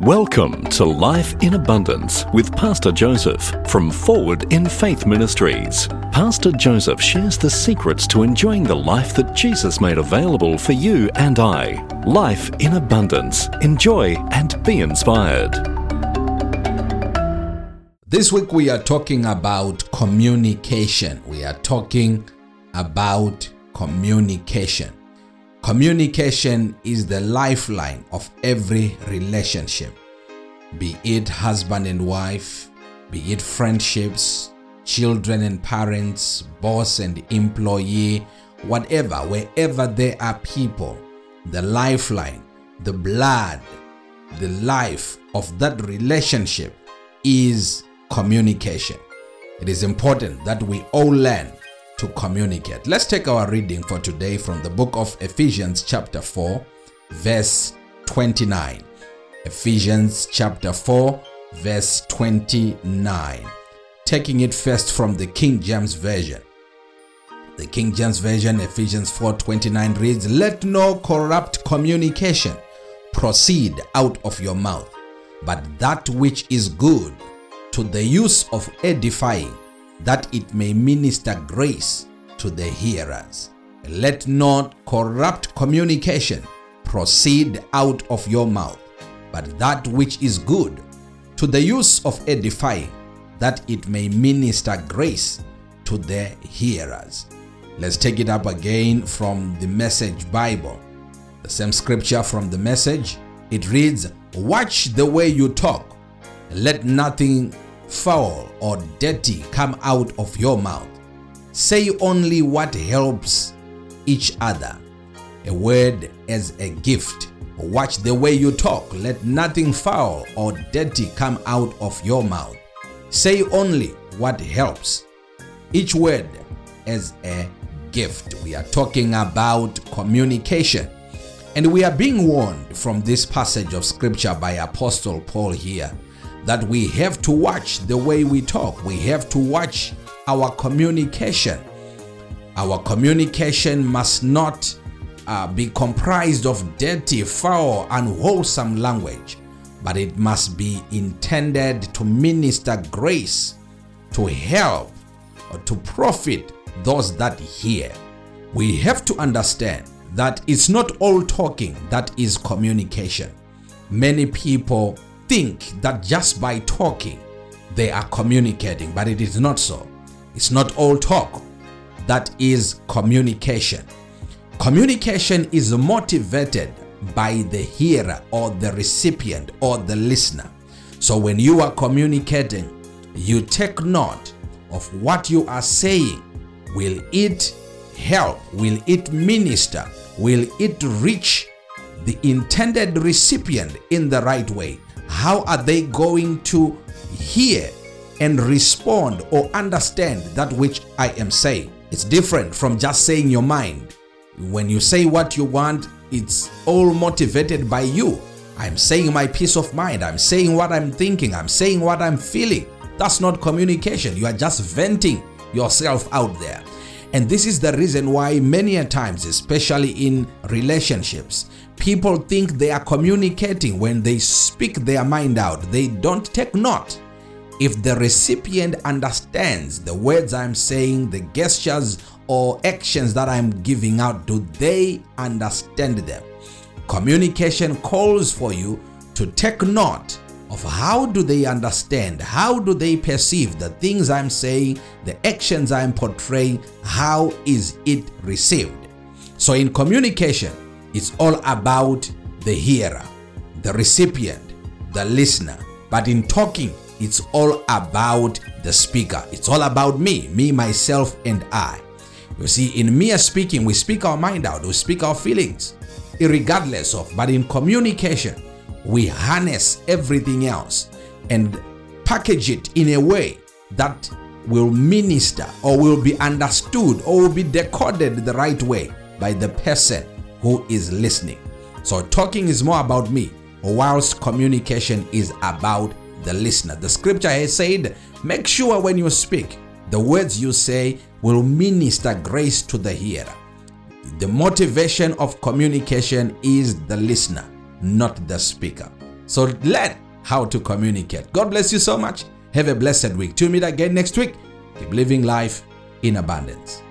Welcome to Life in Abundance with Pastor Joseph from Forward in Faith Ministries. Pastor Joseph shares the secrets to enjoying the life that Jesus made available for you and I. Life in Abundance. Enjoy and be inspired. This week we are talking about communication. We are talking about communication. Communication is the lifeline of every relationship, be it husband and wife, be it friendships, children and parents, boss and employee, whatever, wherever there are people, the lifeline, the blood, the life of that relationship is communication. It is important that we all learn to communicate. Let's take our reading for today from the book of Ephesians, chapter 4, verse 29. Ephesians, chapter 4, verse 29. Taking it first from the King James Version. The King James Version, Ephesians 4:29 reads, "Let no corrupt communication proceed out of your mouth, but that which is good to the use of edifying, that it may minister grace to the hearers. Let not corrupt communication proceed out of your mouth, but that which is good to the use of edifying, that it may minister grace to the hearers. Let's take it up again from the Message Bible. The same scripture from the Message. It reads, Watch the way you talk. Let nothing foul or dirty come out of your mouth. Say only what helps each other. A word as a gift. Watch the way you talk. Let nothing foul or dirty come out of your mouth. Say only what helps. Each word as a gift. We are talking about communication. And we are being warned from this passage of scripture by Apostle Paul here that we have to watch the way we talk. We have to watch our communication. Our communication must not uh, be comprised of dirty, foul, unwholesome language, but it must be intended to minister grace, to help, or to profit those that hear. We have to understand that it's not all talking that is communication. Many people think that just by talking they are communicating, but it is not so. It's not all talk that is communication. Communication is motivated by the hearer or the recipient or the listener. So when you are communicating, you take note of what you are saying. Will it help? Will it minister? Will it reach the intended recipient in the right way? How are they going to hear and respond or understand that which I am saying? It's different from just saying your mind. When you say what you want, it's all motivated by you. I'm saying my peace of mind. I'm saying what I'm thinking. I'm saying what I'm feeling. That's not communication. You are just venting yourself out there. And this is the reason why many a times, especially in relationships, people think they are communicating when they speak their mind out. They don't take note. If the recipient understands the words I'm saying, the gestures or actions that I'm giving out, do they understand them? Communication calls for you to take note of how do they understand, how do they perceive the things I'm saying, the actions I'm portraying, how is it received? So in communication, it's all about the hearer, the recipient, the listener. But in talking, it's all about the speaker. It's all about me, me, myself, and I. You see, in mere speaking, we speak our mind out, we speak our feelings, regardless of. But in communication, we harness everything else and package it in a way that will minister or will be understood or will be decoded the right way by the person who is listening. So, talking is more about me, whilst communication is about the listener. The scripture has said, Make sure when you speak, the words you say will minister grace to the hearer. The motivation of communication is the listener not the speaker. So learn how to communicate. God bless you so much. Have a blessed week. Till meet again next week. Keep living life in abundance.